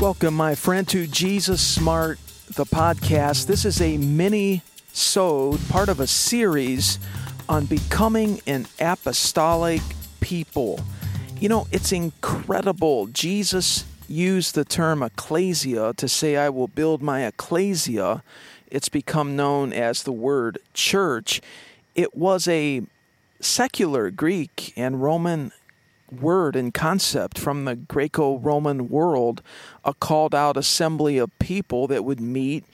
Welcome, my friend, to Jesus Smart, the podcast. This is a mini sode, part of a series on becoming an apostolic people. You know, it's incredible. Jesus used the term ecclesia to say, I will build my ecclesia. It's become known as the word church. It was a secular Greek and Roman word and concept from the Greco Roman world, a called out assembly of people that would meet,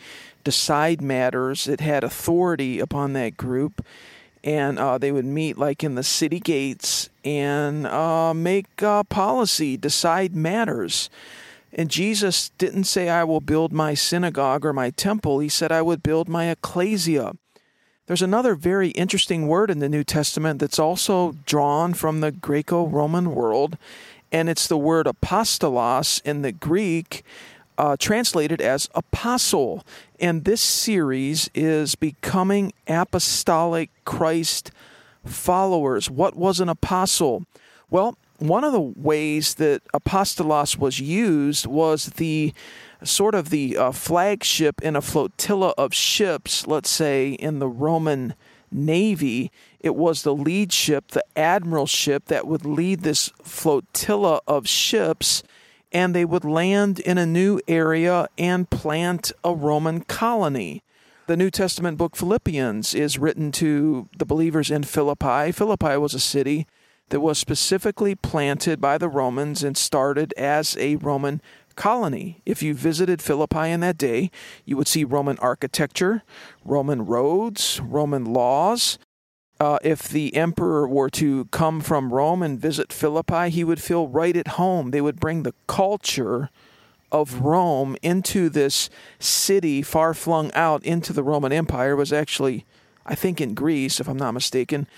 decide matters. It had authority upon that group, and uh, they would meet like in the city gates and uh, make uh, policy, decide matters. And Jesus didn't say, I will build my synagogue or my temple. He said, I would build my ecclesia. There's another very interesting word in the New Testament that's also drawn from the Greco Roman world, and it's the word apostolos in the Greek, uh, translated as apostle. And this series is becoming apostolic Christ followers. What was an apostle? Well, one of the ways that apostolos was used was the sort of the uh, flagship in a flotilla of ships, let's say in the Roman Navy. It was the lead ship, the admiral ship, that would lead this flotilla of ships, and they would land in a new area and plant a Roman colony. The New Testament book Philippians is written to the believers in Philippi. Philippi was a city that was specifically planted by the Romans and started as a Roman colony. If you visited Philippi in that day, you would see Roman architecture, Roman roads, Roman laws. Uh, if the emperor were to come from Rome and visit Philippi, he would feel right at home. They would bring the culture of Rome into this city far flung out into the Roman Empire. It was actually, I think, in Greece, if I'm not mistaken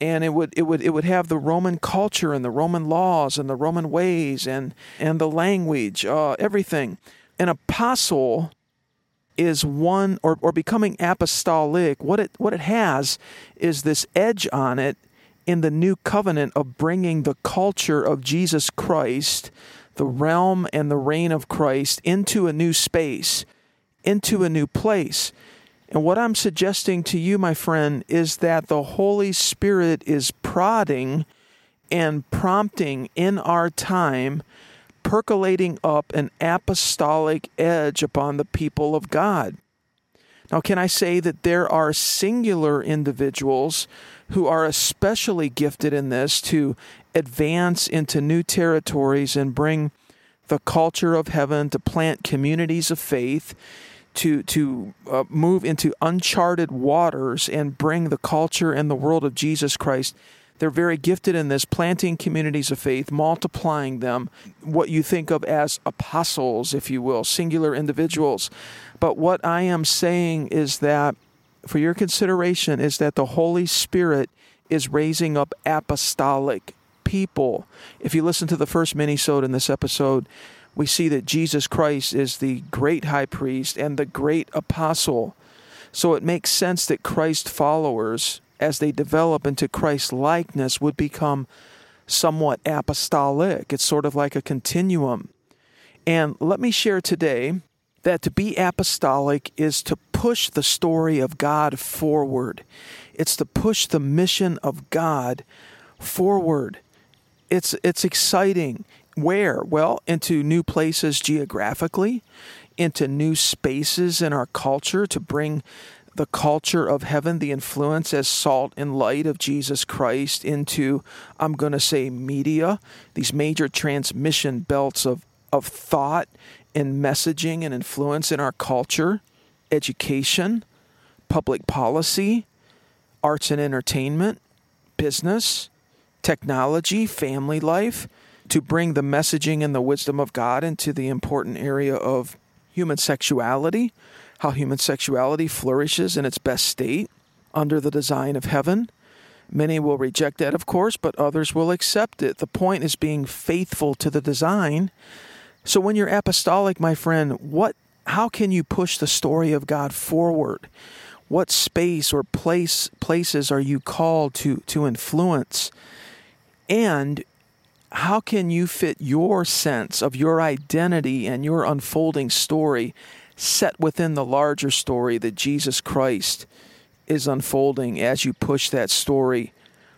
and it would it would it would have the Roman culture and the Roman laws and the Roman ways and and the language, uh, everything. An apostle is one or, or becoming apostolic. What it what it has is this edge on it in the new covenant of bringing the culture of Jesus Christ, the realm and the reign of Christ into a new space, into a new place. And what I'm suggesting to you, my friend, is that the Holy Spirit is prodding and prompting in our time, percolating up an apostolic edge upon the people of God. Now, can I say that there are singular individuals who are especially gifted in this to advance into new territories and bring the culture of heaven, to plant communities of faith, to to uh, move into uncharted waters and bring the culture and the world of Jesus Christ. They're very gifted in this, planting communities of faith, multiplying them, what you think of as apostles, if you will, singular individuals. But what I am saying is that, for your consideration, is that the Holy Spirit is raising up apostolic people. If you listen to the first minisode in this episode, we see that Jesus Christ is the great high priest and the great apostle. So it makes sense that Christ followers, as they develop into Christ likeness, would become somewhat apostolic. It's sort of like a continuum. And let me share today that to be apostolic is to push the story of God forward. It's to push the mission of God forward. It's it's exciting. Where? Well, into new places geographically, into new spaces in our culture to bring the culture of heaven, the influence as salt and light of Jesus Christ into, I'm going to say, media, these major transmission belts of, of thought and messaging and influence in our culture, education, public policy, arts and entertainment, business, technology, family life to bring the messaging and the wisdom of God into the important area of human sexuality, how human sexuality flourishes in its best state under the design of heaven. Many will reject that, of course, but others will accept it. The point is being faithful to the design. So when you're apostolic, my friend, what how can you push the story of God forward? What space or place places are you called to to influence? And how can you fit your sense of your identity and your unfolding story set within the larger story that Jesus Christ is unfolding as you push that story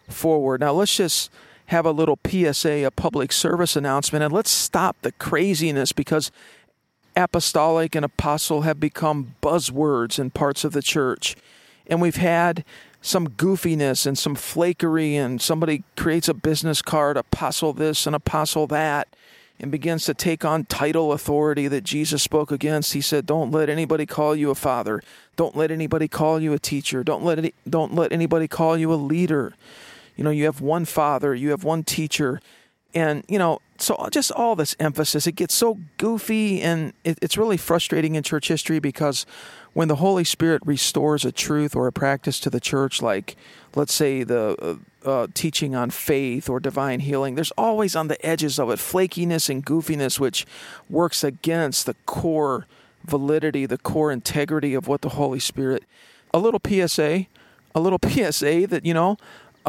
forward? Now, let's just have a little PSA, a public service announcement, and let's stop the craziness because apostolic and apostle have become buzzwords in parts of the church. And we've had some goofiness and some flakery, and somebody creates a business card, apostle this and apostle that, and begins to take on title authority that Jesus spoke against. He said, Don't let anybody call you a father. Don't let anybody call you a teacher. Don't let, any, don't let anybody call you a leader. You know, you have one father, you have one teacher. And, you know, so just all this emphasis, it gets so goofy and it, it's really frustrating in church history because when the Holy Spirit restores a truth or a practice to the church, like let's say the uh, uh, teaching on faith or divine healing, there's always on the edges of it flakiness and goofiness, which works against the core validity, the core integrity of what the Holy Spirit. A little PSA, a little PSA that, you know,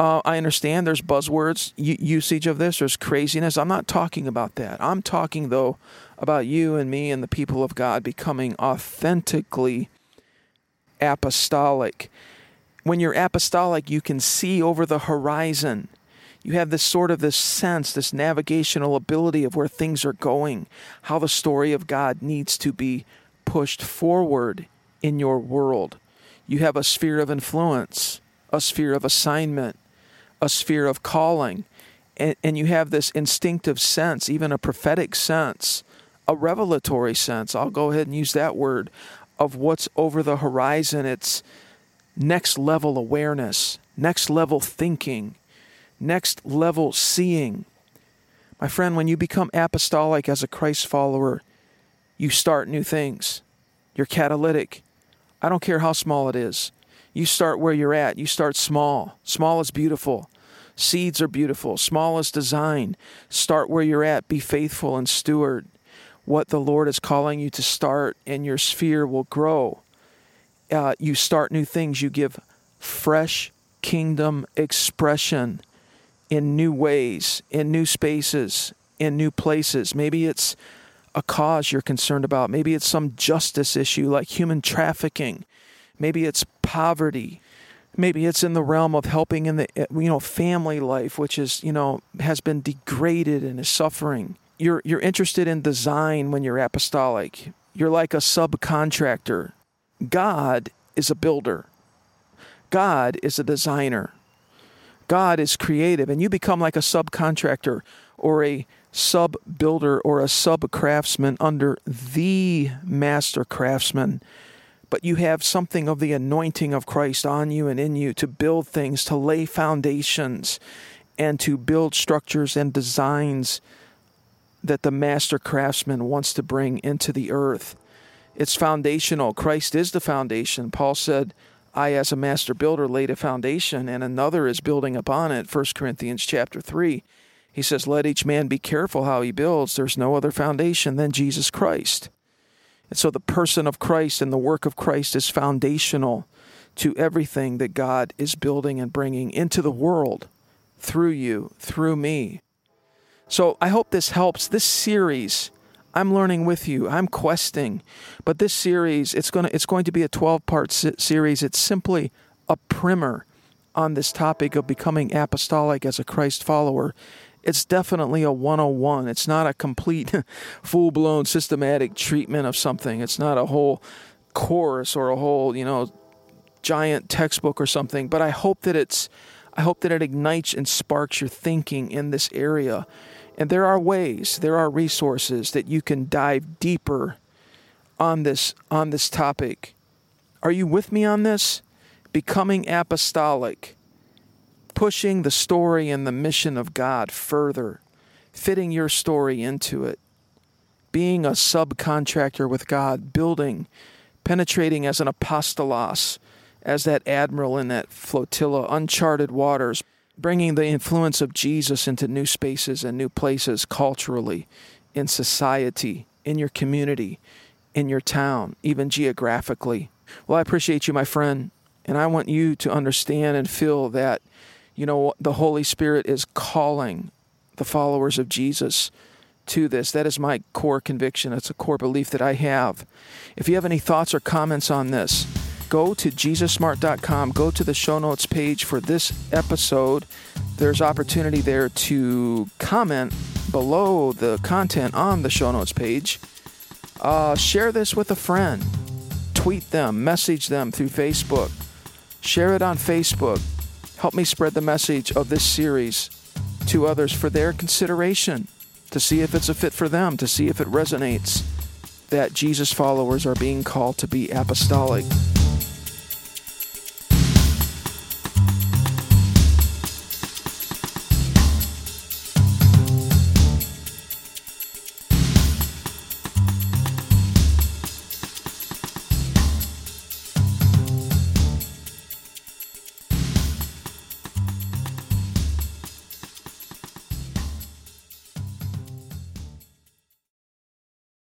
uh, I understand there's buzzwords usage of this. There's craziness. I'm not talking about that. I'm talking though about you and me and the people of God becoming authentically apostolic. When you're apostolic, you can see over the horizon. You have this sort of this sense, this navigational ability of where things are going, how the story of God needs to be pushed forward in your world. You have a sphere of influence, a sphere of assignment, a sphere of calling, and, and you have this instinctive sense, even a prophetic sense, a revelatory sense. I'll go ahead and use that word of what's over the horizon. It's next level awareness, next level thinking, next level seeing. My friend, when you become apostolic as a Christ follower, you start new things. You're catalytic. I don't care how small it is. You start where you're at. You start small. Small is beautiful. Seeds are beautiful. Small is design. Start where you're at. Be faithful and steward what the Lord is calling you to start, and your sphere will grow. Uh, you start new things, you give fresh kingdom expression in new ways, in new spaces, in new places. Maybe it's a cause you're concerned about, maybe it's some justice issue like human trafficking, maybe it's poverty. Maybe it's in the realm of helping in the eh, you know family life, which is you know has been degraded and is suffering you're you're interested in design when you're apostolic. You're like a subcontractor. God is a builder. God is a designer. God is creative and you become like a subcontractor or a sub builder or a sub craftsman under the master craftsman. But you have something of the anointing of Christ on you and in you to build things, to lay foundations, and to build structures and designs that the master craftsman wants to bring into the earth. It's foundational. Christ is the foundation. Paul said, I as a master builder laid a foundation and another is building upon it. 1 Corinthians chapter 3. He says, Let each man be careful how he builds. There's no other foundation than Jesus Christ. And so the person of Christ and the work of Christ is foundational to everything that God is building and bringing into the world through you, through me. So I hope this helps. This series, I'm learning with you. I'm questing, but this series, it's going to it's going to be a 12-part series. It's simply a primer on this topic of becoming apostolic as a Christ follower. It's definitely a 101. It's not a complete full-blown systematic treatment of something. It's not a whole course or a whole, you know, giant textbook or something, but I hope that it's I hope that it ignites and sparks your thinking in this area and there are ways, there are resources that you can dive deeper on this on this topic. Are you with me on this? Becoming apostolic, pushing the story and the mission of God further, fitting your story into it, being a subcontractor with God, building, penetrating as an apostolos, as that admiral in that flotilla, uncharted waters, bringing the influence of Jesus into new spaces and new places culturally, in society, in your community, in your town, even geographically. Well, I appreciate you, my friend, and I want you to understand and feel that, you know, the Holy Spirit is calling the followers of Jesus to this. That is my core conviction. It's a core belief that I have. If you have any thoughts or comments on this, go to jesussmart.com, go to the show notes page for this episode. There's opportunity there to comment below the content on the show notes page. Uh, share this with a friend. Tweet them, message them through Facebook. Share it on Facebook. Help me spread the message of this series to others for their consideration to see if it's a fit for them, to see if it resonates that Jesus followers are being called to be apostolic.